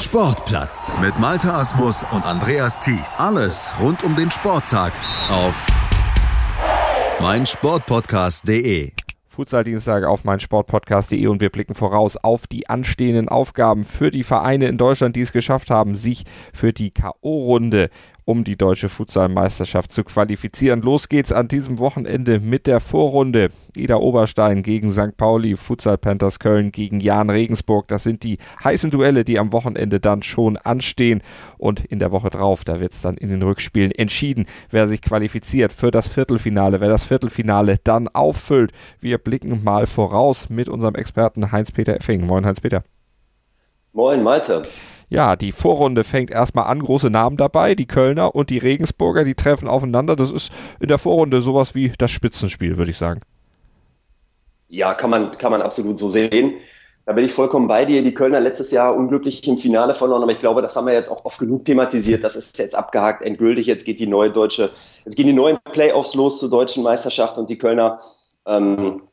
Sportplatz mit Malta Asmus und Andreas Thies. Alles rund um den Sporttag auf meinsportpodcast.de. Futsal-Dienstag auf meinsportpodcast.de und wir blicken voraus auf die anstehenden Aufgaben für die Vereine in Deutschland, die es geschafft haben, sich für die K.O.-Runde um die deutsche Futsalmeisterschaft zu qualifizieren. Los geht's an diesem Wochenende mit der Vorrunde. Ida Oberstein gegen St. Pauli, Futsal Panthers Köln gegen Jan Regensburg. Das sind die heißen Duelle, die am Wochenende dann schon anstehen. Und in der Woche drauf, da wird's dann in den Rückspielen entschieden, wer sich qualifiziert für das Viertelfinale, wer das Viertelfinale dann auffüllt. Wir blicken mal voraus mit unserem Experten Heinz-Peter Effing. Moin, Heinz-Peter. Moin, Malte. Ja, die Vorrunde fängt erstmal an, große Namen dabei, die Kölner und die Regensburger, die treffen aufeinander. Das ist in der Vorrunde sowas wie das Spitzenspiel, würde ich sagen. Ja, kann man, kann man absolut so sehen. Da bin ich vollkommen bei dir. Die Kölner letztes Jahr unglücklich im Finale verloren, aber ich glaube, das haben wir jetzt auch oft genug thematisiert. Das ist jetzt abgehakt, endgültig. Jetzt geht die neue deutsche, jetzt gehen die neuen Playoffs los zur deutschen Meisterschaft und die Kölner, ähm,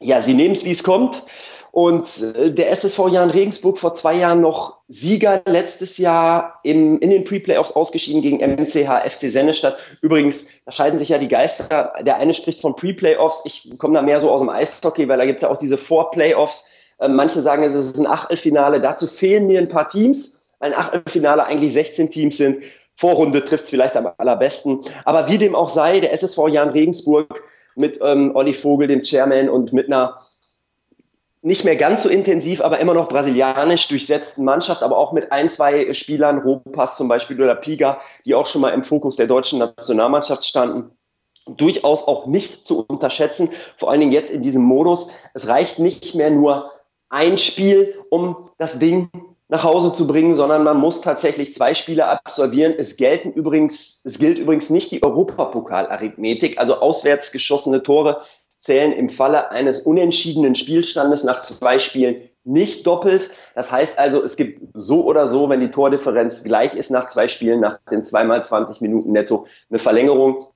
ja, sie nehmen es, wie es kommt. Und äh, der SSV Jan Regensburg vor zwei Jahren noch Sieger letztes Jahr im, in den Pre-Playoffs ausgeschieden gegen MCH FC Sennestadt. Übrigens, da scheiden sich ja die Geister. Der eine spricht von Pre-Playoffs. Ich komme da mehr so aus dem Eishockey, weil da gibt's ja auch diese Vor-Playoffs. Äh, manche sagen, es ist ein Achtelfinale. Dazu fehlen mir ein paar Teams, weil ein Achtelfinale eigentlich 16 Teams sind. Vorrunde trifft's vielleicht am allerbesten. Aber wie dem auch sei, der SSV Jan Regensburg mit ähm, Olli Vogel, dem Chairman, und mit einer nicht mehr ganz so intensiv, aber immer noch brasilianisch durchsetzten Mannschaft, aber auch mit ein, zwei Spielern, Ropas zum Beispiel oder Piga, die auch schon mal im Fokus der deutschen Nationalmannschaft standen. Durchaus auch nicht zu unterschätzen, vor allen Dingen jetzt in diesem Modus. Es reicht nicht mehr nur ein Spiel, um das Ding nach Hause zu bringen, sondern man muss tatsächlich zwei Spiele absolvieren. Es gelten übrigens, es gilt übrigens nicht die Europapokal-Arithmetik, also auswärts geschossene Tore zählen im Falle eines unentschiedenen Spielstandes nach zwei Spielen nicht doppelt. Das heißt also, es gibt so oder so, wenn die Tordifferenz gleich ist nach zwei Spielen, nach den zweimal 20 Minuten netto, eine Verlängerung.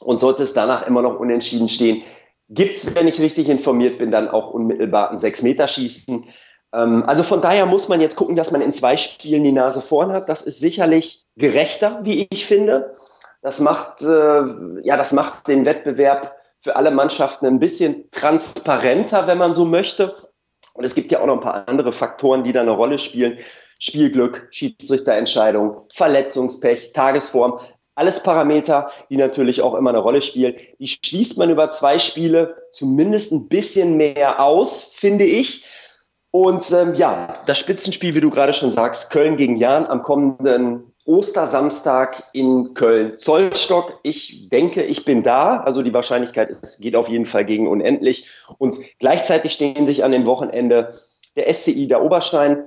Und sollte es danach immer noch unentschieden stehen, gibt es, wenn ich richtig informiert bin, dann auch unmittelbar ein Sechs-Meter-Schießen. Ähm, also von daher muss man jetzt gucken, dass man in zwei Spielen die Nase vorn hat. Das ist sicherlich gerechter, wie ich finde. Das macht, äh, ja, das macht den Wettbewerb für alle Mannschaften ein bisschen transparenter, wenn man so möchte. Und es gibt ja auch noch ein paar andere Faktoren, die da eine Rolle spielen. Spielglück, Schiedsrichterentscheidung, Verletzungspech, Tagesform. Alles Parameter, die natürlich auch immer eine Rolle spielen. Die schließt man über zwei Spiele zumindest ein bisschen mehr aus, finde ich. Und ähm, ja, das Spitzenspiel, wie du gerade schon sagst, Köln gegen Jan am kommenden Ostersamstag in Köln-Zollstock. Ich denke, ich bin da. Also die Wahrscheinlichkeit es geht auf jeden Fall gegen unendlich. Und gleichzeitig stehen sich an dem Wochenende der SCI der Oberstein,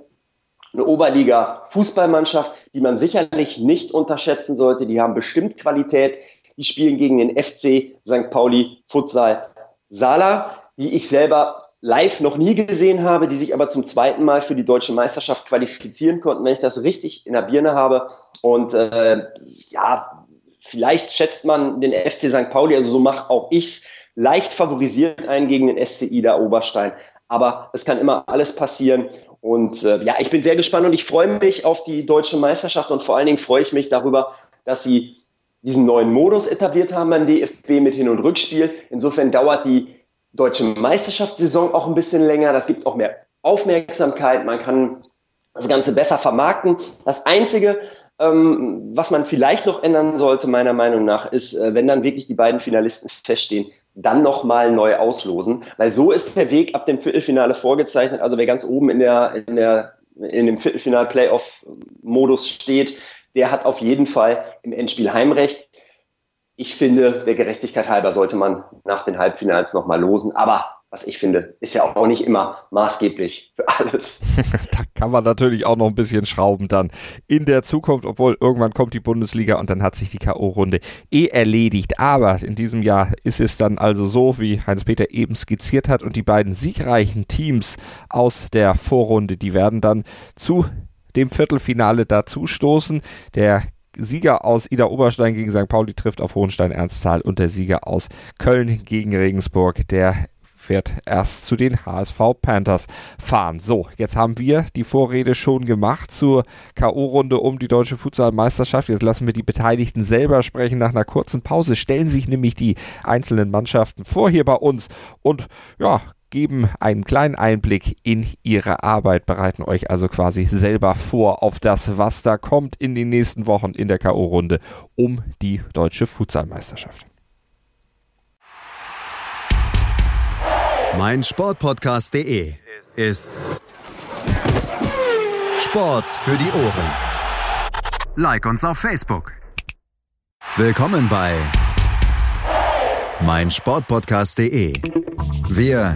eine Oberliga-Fußballmannschaft, die man sicherlich nicht unterschätzen sollte. Die haben bestimmt Qualität. Die spielen gegen den FC St. Pauli Futsal Sala, die ich selber live noch nie gesehen habe, die sich aber zum zweiten Mal für die deutsche Meisterschaft qualifizieren konnten, wenn ich das richtig in der Birne habe. Und äh, ja, vielleicht schätzt man den FC St. Pauli, also so mache auch ich's, leicht favorisiert ein gegen den SCI der Oberstein. Aber es kann immer alles passieren. Und äh, ja, ich bin sehr gespannt und ich freue mich auf die deutsche Meisterschaft und vor allen Dingen freue ich mich darüber, dass sie diesen neuen Modus etabliert haben beim DFB mit Hin- und Rückspiel. Insofern dauert die deutsche Meisterschaftssaison auch ein bisschen länger. Das gibt auch mehr Aufmerksamkeit. Man kann das Ganze besser vermarkten. Das Einzige, ähm, was man vielleicht noch ändern sollte, meiner Meinung nach, ist, äh, wenn dann wirklich die beiden Finalisten feststehen, dann nochmal neu auslosen. Weil so ist der Weg ab dem Viertelfinale vorgezeichnet. Also wer ganz oben in der, in der, in dem Viertelfinal-Playoff-Modus steht, der hat auf jeden Fall im Endspiel Heimrecht. Ich finde, der Gerechtigkeit halber sollte man nach den Halbfinals nochmal losen. Aber was ich finde, ist ja auch nicht immer maßgeblich für alles. da kann man natürlich auch noch ein bisschen schrauben dann in der Zukunft, obwohl irgendwann kommt die Bundesliga und dann hat sich die K.O.-Runde eh erledigt. Aber in diesem Jahr ist es dann also so, wie Heinz-Peter eben skizziert hat und die beiden siegreichen Teams aus der Vorrunde, die werden dann zu dem Viertelfinale dazustoßen. Der Sieger aus Ida Oberstein gegen St. Pauli trifft auf Hohenstein-Ernstthal und der Sieger aus Köln gegen Regensburg, der fährt erst zu den HSV Panthers fahren. So, jetzt haben wir die Vorrede schon gemacht zur K.O.-Runde um die deutsche Futsalmeisterschaft. Jetzt lassen wir die Beteiligten selber sprechen. Nach einer kurzen Pause stellen sich nämlich die einzelnen Mannschaften vor hier bei uns und ja, geben einen kleinen Einblick in ihre Arbeit, bereiten euch also quasi selber vor auf das, was da kommt in den nächsten Wochen in der K.O.-Runde um die deutsche Futsalmeisterschaft. Mein Sportpodcast.de ist Sport für die Ohren. Like uns auf Facebook. Willkommen bei mein Sportpodcast.de. Wir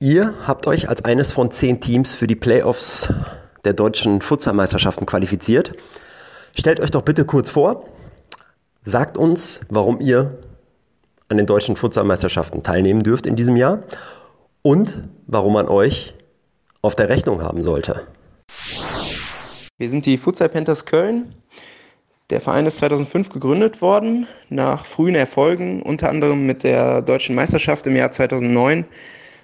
Ihr habt euch als eines von zehn Teams für die Playoffs der deutschen Futsalmeisterschaften qualifiziert. Stellt euch doch bitte kurz vor, sagt uns, warum ihr an den deutschen Futsalmeisterschaften teilnehmen dürft in diesem Jahr und warum man euch auf der Rechnung haben sollte. Wir sind die Futsal Panthers Köln. Der Verein ist 2005 gegründet worden, nach frühen Erfolgen, unter anderem mit der deutschen Meisterschaft im Jahr 2009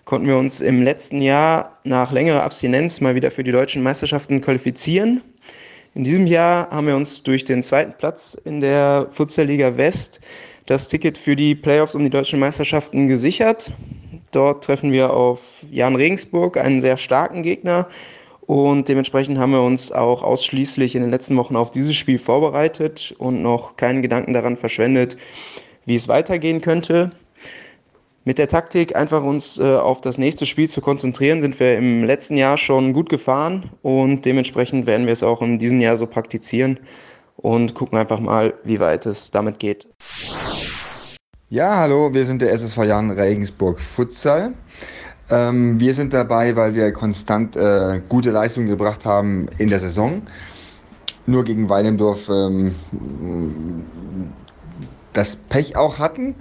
konnten wir uns im letzten Jahr nach längerer Abstinenz mal wieder für die deutschen Meisterschaften qualifizieren. In diesem Jahr haben wir uns durch den zweiten Platz in der Futsal-Liga West das Ticket für die Playoffs um die deutschen Meisterschaften gesichert. Dort treffen wir auf Jan Regensburg, einen sehr starken Gegner. Und dementsprechend haben wir uns auch ausschließlich in den letzten Wochen auf dieses Spiel vorbereitet und noch keinen Gedanken daran verschwendet, wie es weitergehen könnte. Mit der Taktik einfach uns äh, auf das nächste Spiel zu konzentrieren, sind wir im letzten Jahr schon gut gefahren und dementsprechend werden wir es auch in diesem Jahr so praktizieren und gucken einfach mal, wie weit es damit geht. Ja, hallo, wir sind der SSV Jan Regensburg Futsal. Ähm, wir sind dabei, weil wir konstant äh, gute Leistungen gebracht haben in der Saison. Nur gegen Weilendorf ähm, das Pech auch hatten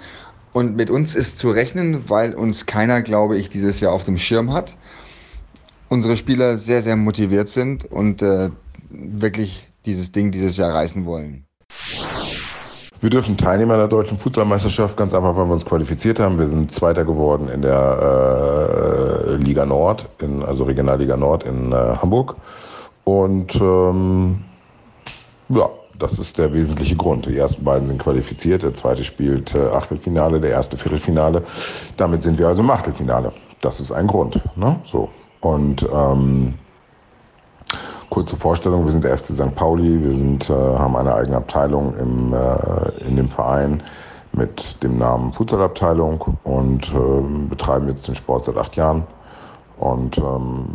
und mit uns ist zu rechnen, weil uns keiner, glaube ich, dieses Jahr auf dem Schirm hat. Unsere Spieler sehr, sehr motiviert sind und äh, wirklich dieses Ding dieses Jahr reißen wollen. Wir dürfen Teilnehmer der deutschen Fußballmeisterschaft ganz einfach, weil wir uns qualifiziert haben. Wir sind Zweiter geworden in der äh, Liga Nord, in, also Regionalliga Nord in äh, Hamburg. Und ähm, ja, das ist der wesentliche Grund. Die ersten beiden sind qualifiziert, der zweite spielt äh, Achtelfinale, der erste Viertelfinale. Damit sind wir also im Achtelfinale. Das ist ein Grund. Ne? So. Und ähm, kurze Vorstellung, wir sind der FC St. Pauli, wir sind, äh, haben eine eigene Abteilung im, äh, in dem Verein mit dem Namen Futsalabteilung und äh, betreiben jetzt den Sport seit acht Jahren und ähm,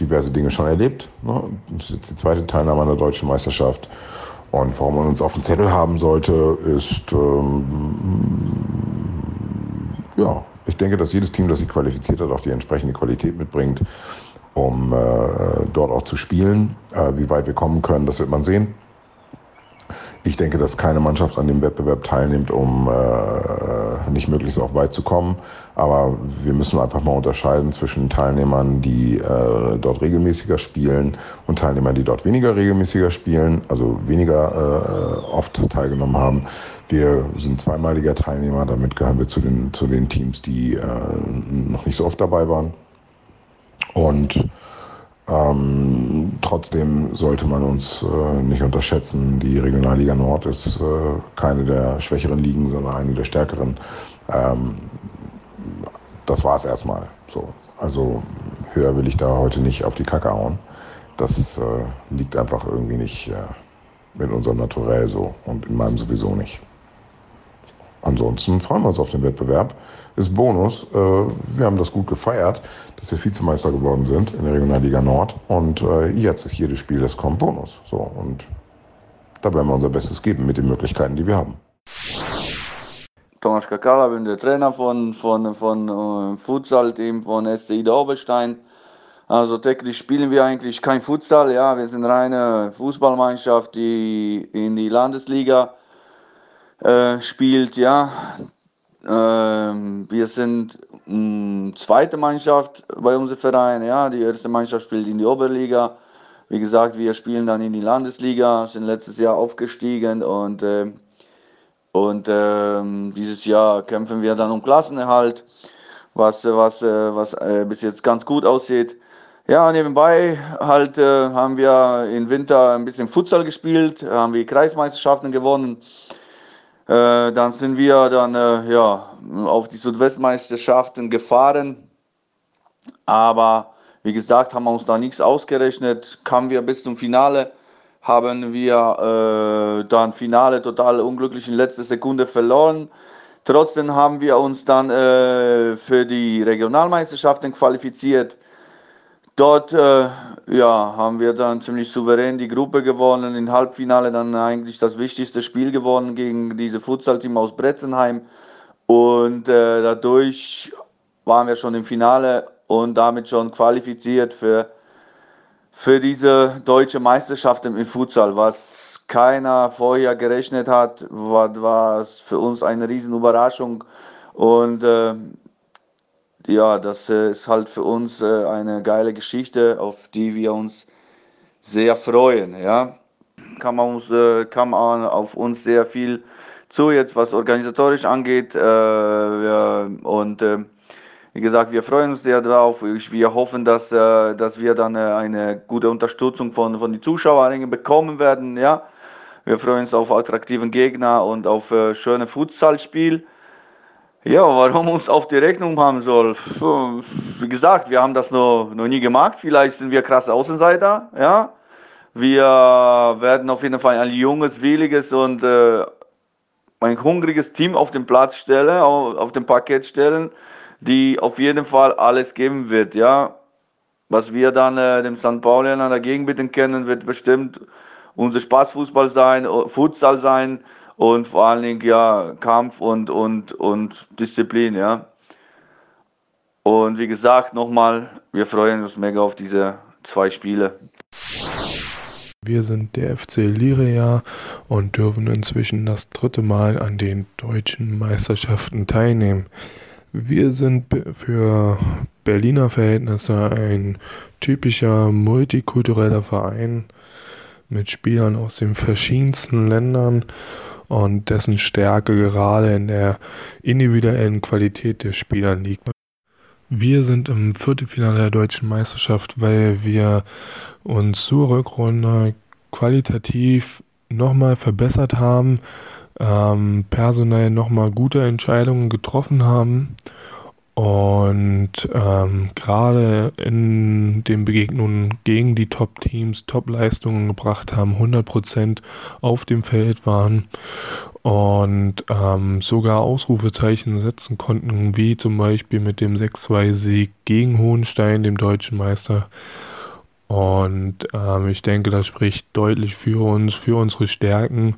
diverse Dinge schon erlebt. Ne? Das ist jetzt die zweite Teilnahme an der deutschen Meisterschaft und warum man uns auf dem Zettel haben sollte, ist, ähm, ja, ich denke, dass jedes Team, das sich qualifiziert hat, auch die entsprechende Qualität mitbringt, um äh, dort auch zu spielen. Äh, wie weit wir kommen können, das wird man sehen. Ich denke, dass keine Mannschaft an dem Wettbewerb teilnimmt, um äh, nicht möglichst auch weit zu kommen. Aber wir müssen einfach mal unterscheiden zwischen Teilnehmern, die äh, dort regelmäßiger spielen und Teilnehmern, die dort weniger regelmäßiger spielen, also weniger äh, oft teilgenommen haben. Wir sind zweimaliger Teilnehmer, damit gehören wir zu den, zu den Teams, die äh, noch nicht so oft dabei waren. Und ähm, trotzdem sollte man uns äh, nicht unterschätzen. Die Regionalliga Nord ist äh, keine der schwächeren Ligen, sondern eine der stärkeren. Ähm, das war es erstmal. So. Also höher will ich da heute nicht auf die Kacke hauen. Das äh, liegt einfach irgendwie nicht äh, in unserem Naturell so und in meinem sowieso nicht. Ansonsten freuen wir uns auf den Wettbewerb. Ist Bonus. Äh, wir haben das gut gefeiert, dass wir Vizemeister geworden sind in der Regionalliga Nord. Und äh, jetzt ist jedes Spiel, das kommt, Bonus. So, und da werden wir unser Bestes geben mit den Möglichkeiten, die wir haben. Thomas Kakala, bin der Trainer von, von, von äh, Futsal-Team von SC Ida Oberstein. Also täglich spielen wir eigentlich kein Futsal, ja, wir sind reine Fußballmannschaft, die in die Landesliga äh, spielt, ja. Ähm, wir sind mh, zweite Mannschaft bei unserem Verein, ja. Die erste Mannschaft spielt in die Oberliga. Wie gesagt, wir spielen dann in die Landesliga, sind letztes Jahr aufgestiegen und, äh, und äh, dieses Jahr kämpfen wir dann um Klassenerhalt, was, was, äh, was äh, bis jetzt ganz gut aussieht. Ja, nebenbei halt äh, haben wir im Winter ein bisschen Futsal gespielt, haben wir Kreismeisterschaften gewonnen. Äh, dann sind wir dann äh, ja, auf die Südwestmeisterschaften gefahren. Aber wie gesagt, haben wir uns da nichts ausgerechnet. Kamen wir bis zum Finale, haben wir äh, dann Finale total unglücklich in letzter Sekunde verloren. Trotzdem haben wir uns dann äh, für die Regionalmeisterschaften qualifiziert. Dort äh, ja, haben wir dann ziemlich souverän die Gruppe gewonnen. Im Halbfinale dann eigentlich das wichtigste Spiel gewonnen gegen diese Futsal-Team aus Bretzenheim. Und äh, dadurch waren wir schon im Finale und damit schon qualifiziert für, für diese deutsche Meisterschaft im Futsal, was keiner vorher gerechnet hat, war, war für uns eine riesen Überraschung. Und äh, ja, das äh, ist halt für uns äh, eine geile Geschichte, auf die wir uns sehr freuen. Ja, kann man, uns, äh, man auf uns sehr viel zu jetzt, was organisatorisch angeht. Wir, und wie gesagt, wir freuen uns sehr drauf. Wir hoffen, dass, dass wir dann eine gute Unterstützung von, von den Zuschauern bekommen werden. Ja, wir freuen uns auf attraktiven Gegner und auf schöne Futsalspiel. Ja, warum uns auf die Rechnung haben soll? Wie gesagt, wir haben das noch, noch nie gemacht. Vielleicht sind wir krasse Außenseiter. Ja, wir werden auf jeden Fall ein junges, williges und äh, ein hungriges Team auf den Platz stellen, auf, auf dem Parkett stellen, die auf jeden Fall alles geben wird. Ja, was wir dann äh, dem St. Paulianer dagegen bitten können, wird bestimmt unser Spaßfußball sein, Futsal sein und vor allen Dingen ja Kampf und, und, und Disziplin, ja. Und wie gesagt, nochmal, wir freuen uns mega auf diese zwei Spiele. Wir sind der FC Liria und dürfen inzwischen das dritte Mal an den deutschen Meisterschaften teilnehmen. Wir sind für Berliner Verhältnisse ein typischer multikultureller Verein mit Spielern aus den verschiedensten Ländern und dessen Stärke gerade in der individuellen Qualität der Spieler liegt. Wir sind im Viertelfinale der deutschen Meisterschaft, weil wir uns zur Rückrunde qualitativ nochmal verbessert haben, ähm, personell nochmal gute Entscheidungen getroffen haben und ähm, gerade in den Begegnungen gegen die Top-Teams Top-Leistungen gebracht haben, 100% auf dem Feld waren und ähm, sogar Ausrufezeichen setzen konnten, wie zum Beispiel mit dem 6-2-Sieg gegen Hohenstein, dem deutschen Meister. Und ähm, ich denke, das spricht deutlich für uns, für unsere Stärken.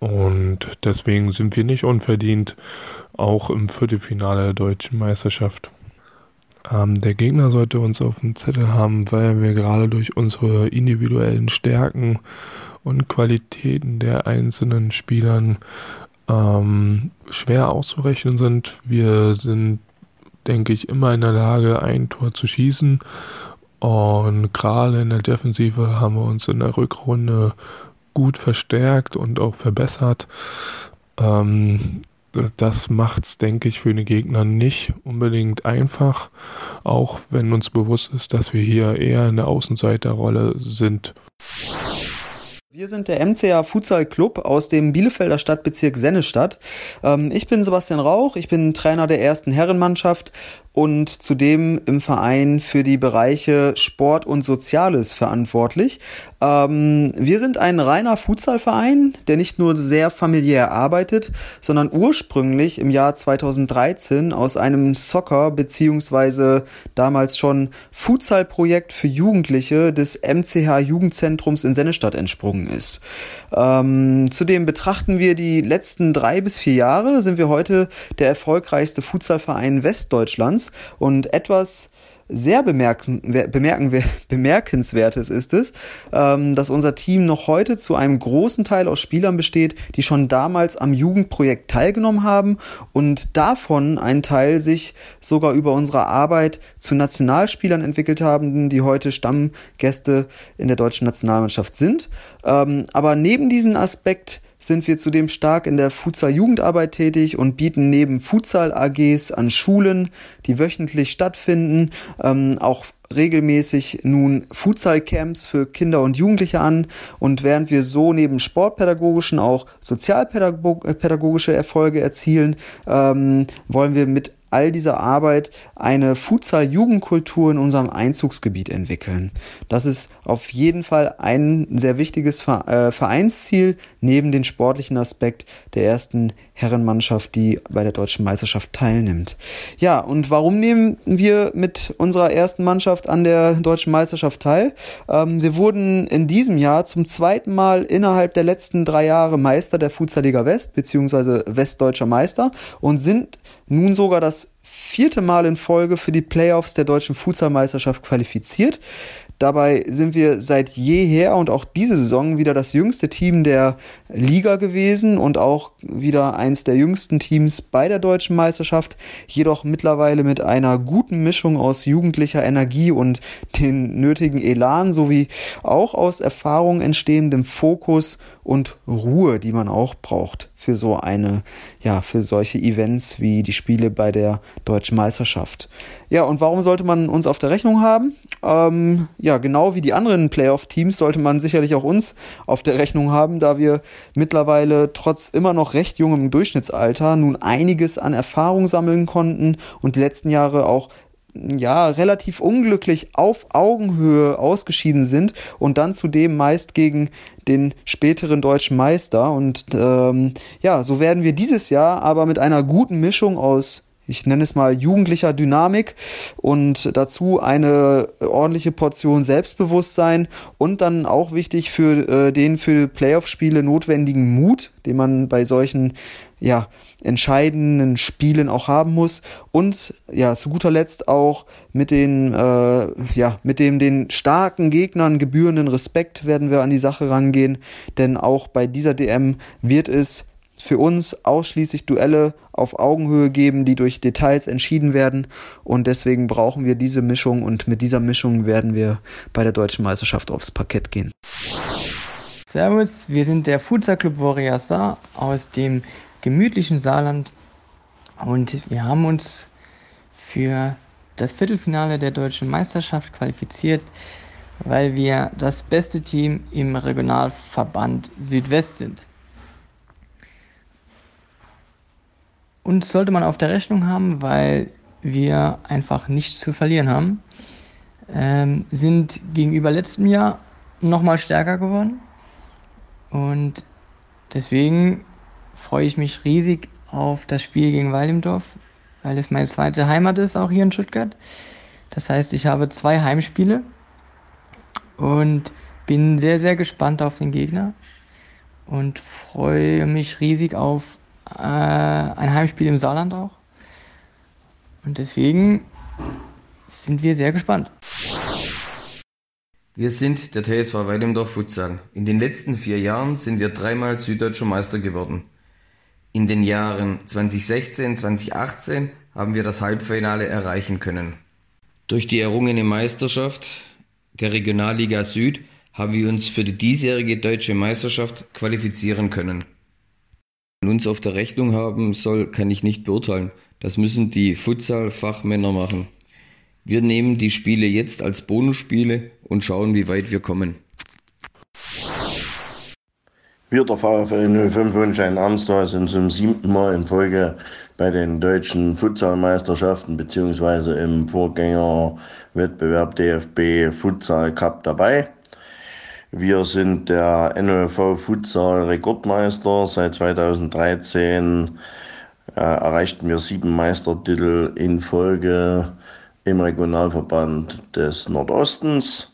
Und deswegen sind wir nicht unverdient auch im Viertelfinale der deutschen Meisterschaft. Ähm, der Gegner sollte uns auf dem Zettel haben, weil wir gerade durch unsere individuellen Stärken und Qualitäten der einzelnen Spielern ähm, schwer auszurechnen sind. Wir sind, denke ich, immer in der Lage, ein Tor zu schießen. Und gerade in der Defensive haben wir uns in der Rückrunde gut verstärkt und auch verbessert. Ähm, das macht es, denke ich, für den Gegner nicht unbedingt einfach, auch wenn uns bewusst ist, dass wir hier eher in der Außenseiterrolle sind. Wir sind der MCA Futsal Club aus dem Bielefelder Stadtbezirk Sennestadt. Ähm, ich bin Sebastian Rauch, ich bin Trainer der ersten Herrenmannschaft und zudem im Verein für die Bereiche Sport und Soziales verantwortlich. Ähm, wir sind ein reiner Futsalverein, der nicht nur sehr familiär arbeitet, sondern ursprünglich im Jahr 2013 aus einem Soccer- bzw. damals schon Futsal-Projekt für Jugendliche des MCH Jugendzentrums in Sennestadt entsprungen gelungen ist. Ähm, zudem betrachten wir die letzten drei bis vier Jahre, sind wir heute der erfolgreichste Futsalverein Westdeutschlands und etwas sehr bemerken, bemerken, bemerkenswertes ist es, ähm, dass unser Team noch heute zu einem großen Teil aus Spielern besteht, die schon damals am Jugendprojekt teilgenommen haben und davon ein Teil sich sogar über unsere Arbeit zu Nationalspielern entwickelt haben, die heute Stammgäste in der deutschen Nationalmannschaft sind. Ähm, aber neben diesem Aspekt sind wir zudem stark in der Futsal-Jugendarbeit tätig und bieten neben Futsal-AGs an Schulen, die wöchentlich stattfinden, ähm, auch regelmäßig nun Futsal-Camps für Kinder und Jugendliche an. Und während wir so neben sportpädagogischen auch sozialpädagogische Erfolge erzielen, ähm, wollen wir mit all dieser Arbeit eine Futsal-Jugendkultur in unserem Einzugsgebiet entwickeln. Das ist auf jeden Fall ein sehr wichtiges äh, Vereinsziel neben dem sportlichen Aspekt der ersten Herrenmannschaft, die bei der deutschen Meisterschaft teilnimmt. Ja, und warum nehmen wir mit unserer ersten Mannschaft an der deutschen Meisterschaft teil? Ähm, wir wurden in diesem Jahr zum zweiten Mal innerhalb der letzten drei Jahre Meister der Futsal-Liga West, beziehungsweise Westdeutscher Meister und sind nun sogar das vierte Mal in Folge für die Playoffs der deutschen Futsalmeisterschaft qualifiziert. Dabei sind wir seit jeher und auch diese Saison wieder das jüngste Team der Liga gewesen und auch wieder eins der jüngsten Teams bei der deutschen Meisterschaft, jedoch mittlerweile mit einer guten Mischung aus jugendlicher Energie und den nötigen Elan sowie auch aus Erfahrung entstehendem Fokus und Ruhe, die man auch braucht für so eine, ja, für solche Events wie die Spiele bei der deutschen Meisterschaft. Ja, und warum sollte man uns auf der Rechnung haben? Ähm, ja, genau wie die anderen Playoff-Teams sollte man sicherlich auch uns auf der Rechnung haben, da wir mittlerweile trotz immer noch recht jungem Durchschnittsalter nun einiges an Erfahrung sammeln konnten und die letzten Jahre auch ja, relativ unglücklich auf Augenhöhe ausgeschieden sind und dann zudem meist gegen den späteren deutschen Meister. Und ähm, ja, so werden wir dieses Jahr aber mit einer guten Mischung aus ich nenne es mal jugendlicher Dynamik und dazu eine ordentliche Portion Selbstbewusstsein und dann auch wichtig für äh, den für Playoff-Spiele notwendigen Mut, den man bei solchen ja, entscheidenden Spielen auch haben muss und ja zu guter Letzt auch mit den äh, ja mit dem den starken Gegnern gebührenden Respekt werden wir an die Sache rangehen denn auch bei dieser DM wird es für uns ausschließlich Duelle auf Augenhöhe geben, die durch Details entschieden werden. Und deswegen brauchen wir diese Mischung und mit dieser Mischung werden wir bei der deutschen Meisterschaft aufs Parkett gehen. Servus, wir sind der Futsal Club Warrior Saar aus dem gemütlichen Saarland und wir haben uns für das Viertelfinale der deutschen Meisterschaft qualifiziert, weil wir das beste Team im Regionalverband Südwest sind. Und sollte man auf der Rechnung haben, weil wir einfach nichts zu verlieren haben. Ähm, sind gegenüber letztem Jahr nochmal stärker geworden. Und deswegen freue ich mich riesig auf das Spiel gegen Waldemdorf, weil es meine zweite Heimat ist, auch hier in Stuttgart. Das heißt, ich habe zwei Heimspiele und bin sehr, sehr gespannt auf den Gegner und freue mich riesig auf äh, ein Heimspiel im Saarland auch. Und deswegen sind wir sehr gespannt. Wir sind der TSV Weidemdorf Futsal. In den letzten vier Jahren sind wir dreimal süddeutscher Meister geworden. In den Jahren 2016, 2018 haben wir das Halbfinale erreichen können. Durch die errungene Meisterschaft der Regionalliga Süd haben wir uns für die diesjährige deutsche Meisterschaft qualifizieren können uns auf der Rechnung haben soll, kann ich nicht beurteilen. Das müssen die Futsal-Fachmänner machen. Wir nehmen die Spiele jetzt als Bonusspiele und schauen, wie weit wir kommen. Wir, der VfL 05 Wunschein Amstel, sind zum siebten Mal in Folge bei den deutschen Futsalmeisterschaften bzw. im Vorgängerwettbewerb DFB Futsal Cup dabei. Wir sind der NLV Futsal Rekordmeister. Seit 2013 äh, erreichten wir sieben Meistertitel in Folge im Regionalverband des Nordostens.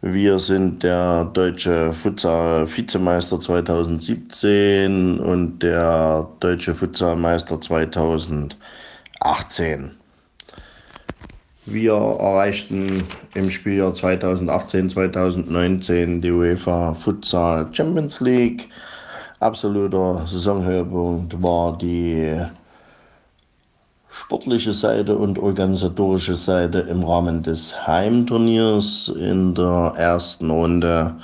Wir sind der deutsche Futsal-Vizemeister 2017 und der deutsche Futsalmeister 2018. Wir erreichten im Spieljahr 2018-2019 die UEFA Futsal Champions League. Absoluter Saisonhöhepunkt war die sportliche Seite und organisatorische Seite im Rahmen des Heimturniers in der ersten Runde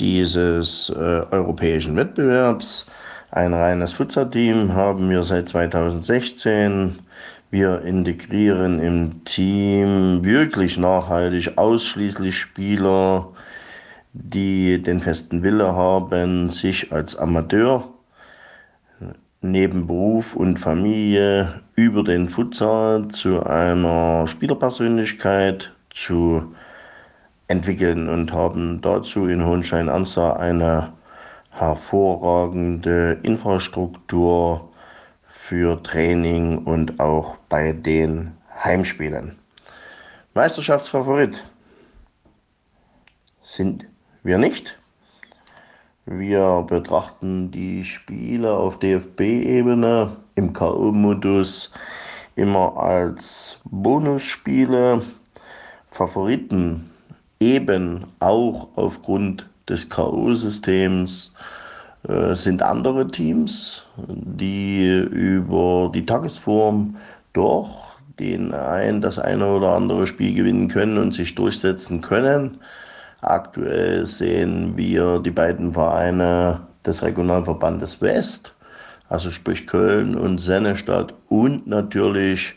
dieses äh, europäischen Wettbewerbs. Ein reines Futsal-Team haben wir seit 2016. Wir integrieren im Team wirklich nachhaltig ausschließlich Spieler, die den festen Wille haben, sich als Amateur neben Beruf und Familie über den Futsal zu einer Spielerpersönlichkeit zu entwickeln und haben dazu in Hohenstein-Ernstthal eine hervorragende Infrastruktur für Training und auch bei den Heimspielen. Meisterschaftsfavorit sind wir nicht. Wir betrachten die Spiele auf DFB-Ebene im K.O.-Modus immer als Bonusspiele. Favoriten eben auch aufgrund des K.O.-Systems sind andere Teams, die über die Tagesform doch den ein, das eine oder andere Spiel gewinnen können und sich durchsetzen können. Aktuell sehen wir die beiden Vereine des Regionalverbandes West, also sprich Köln und Sennestadt und natürlich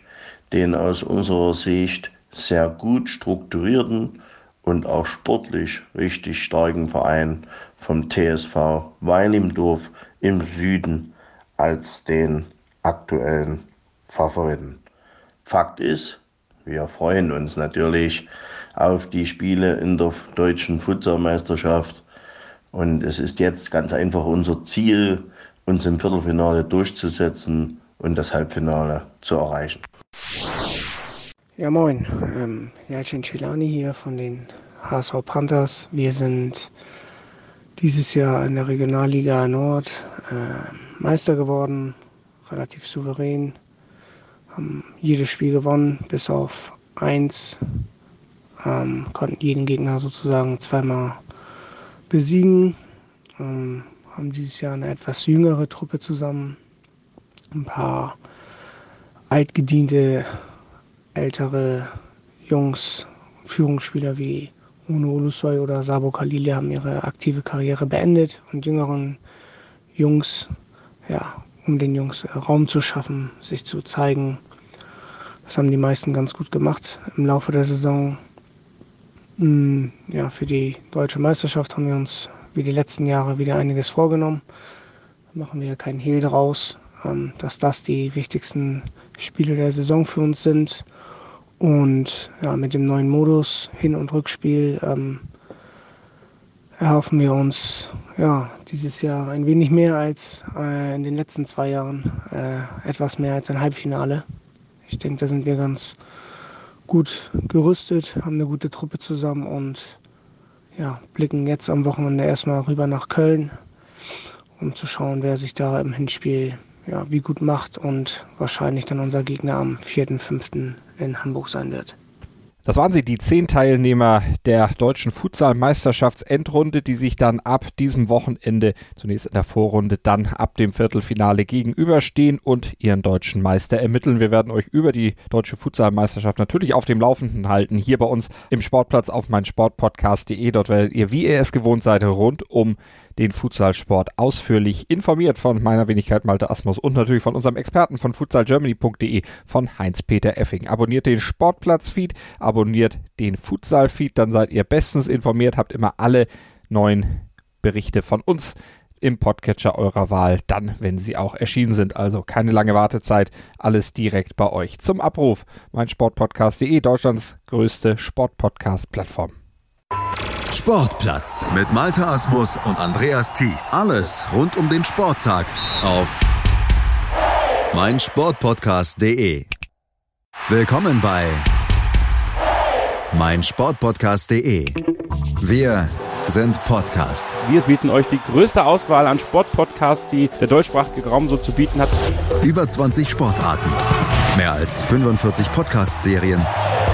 den aus unserer Sicht sehr gut strukturierten und auch sportlich richtig starken Verein vom TSV Weil im Süden als den aktuellen Favoriten. Fakt ist, wir freuen uns natürlich auf die Spiele in der deutschen Futsalmeisterschaft. Und es ist jetzt ganz einfach unser Ziel, uns im Viertelfinale durchzusetzen und das Halbfinale zu erreichen. Ja, moin. Ähm, Yalcin Celani hier von den HSV Panthers. Wir sind dieses Jahr in der Regionalliga Nord äh, Meister geworden, relativ souverän, haben jedes Spiel gewonnen, bis auf eins ähm, konnten jeden Gegner sozusagen zweimal besiegen. Ähm, haben dieses Jahr eine etwas jüngere Truppe zusammen. Ein paar altgediente, ältere Jungs, Führungsspieler wie Uno Ulusoy oder Sabo Khalili haben ihre aktive Karriere beendet und jüngeren Jungs, ja, um den Jungs Raum zu schaffen, sich zu zeigen. Das haben die meisten ganz gut gemacht im Laufe der Saison. Mm, ja, für die deutsche Meisterschaft haben wir uns wie die letzten Jahre wieder einiges vorgenommen. Da machen wir ja keinen Hehl draus, ähm, dass das die wichtigsten Spiele der Saison für uns sind. Und ja, mit dem neuen Modus Hin- und Rückspiel ähm, erhoffen wir uns ja, dieses Jahr ein wenig mehr als äh, in den letzten zwei Jahren, äh, etwas mehr als ein Halbfinale. Ich denke, da sind wir ganz gut gerüstet, haben eine gute Truppe zusammen und ja, blicken jetzt am Wochenende erstmal rüber nach Köln, um zu schauen, wer sich da im Hinspiel ja, wie gut macht und wahrscheinlich dann unser Gegner am 4.5. in Hamburg sein wird. Das waren sie, die zehn Teilnehmer der deutschen Futsal-Meisterschaftsendrunde, die sich dann ab diesem Wochenende, zunächst in der Vorrunde, dann ab dem Viertelfinale gegenüberstehen und ihren deutschen Meister ermitteln. Wir werden euch über die deutsche Futsal-Meisterschaft natürlich auf dem Laufenden halten, hier bei uns im Sportplatz auf meinsportpodcast.de. Dort werdet ihr, wie ihr es gewohnt seid, rund um den Futsalsport ausführlich informiert von meiner Wenigkeit Malte Asmus und natürlich von unserem Experten von futsalgermany.de von Heinz-Peter Effing. Abonniert den Sportplatz-Feed, abonniert den Futsal-Feed, dann seid ihr bestens informiert, habt immer alle neuen Berichte von uns im Podcatcher eurer Wahl, dann, wenn sie auch erschienen sind. Also keine lange Wartezeit, alles direkt bei euch. Zum Abruf meinsportpodcast.de, Deutschlands größte Sportpodcast-Plattform. Sportplatz mit Malta Asmus und Andreas Thies. Alles rund um den Sporttag auf meinsportpodcast.de. Willkommen bei meinsportpodcast.de. Wir sind Podcast. Wir bieten euch die größte Auswahl an Sportpodcasts, die der deutschsprachige Raum so zu bieten hat. Über 20 Sportarten, mehr als 45 Podcast-Serien,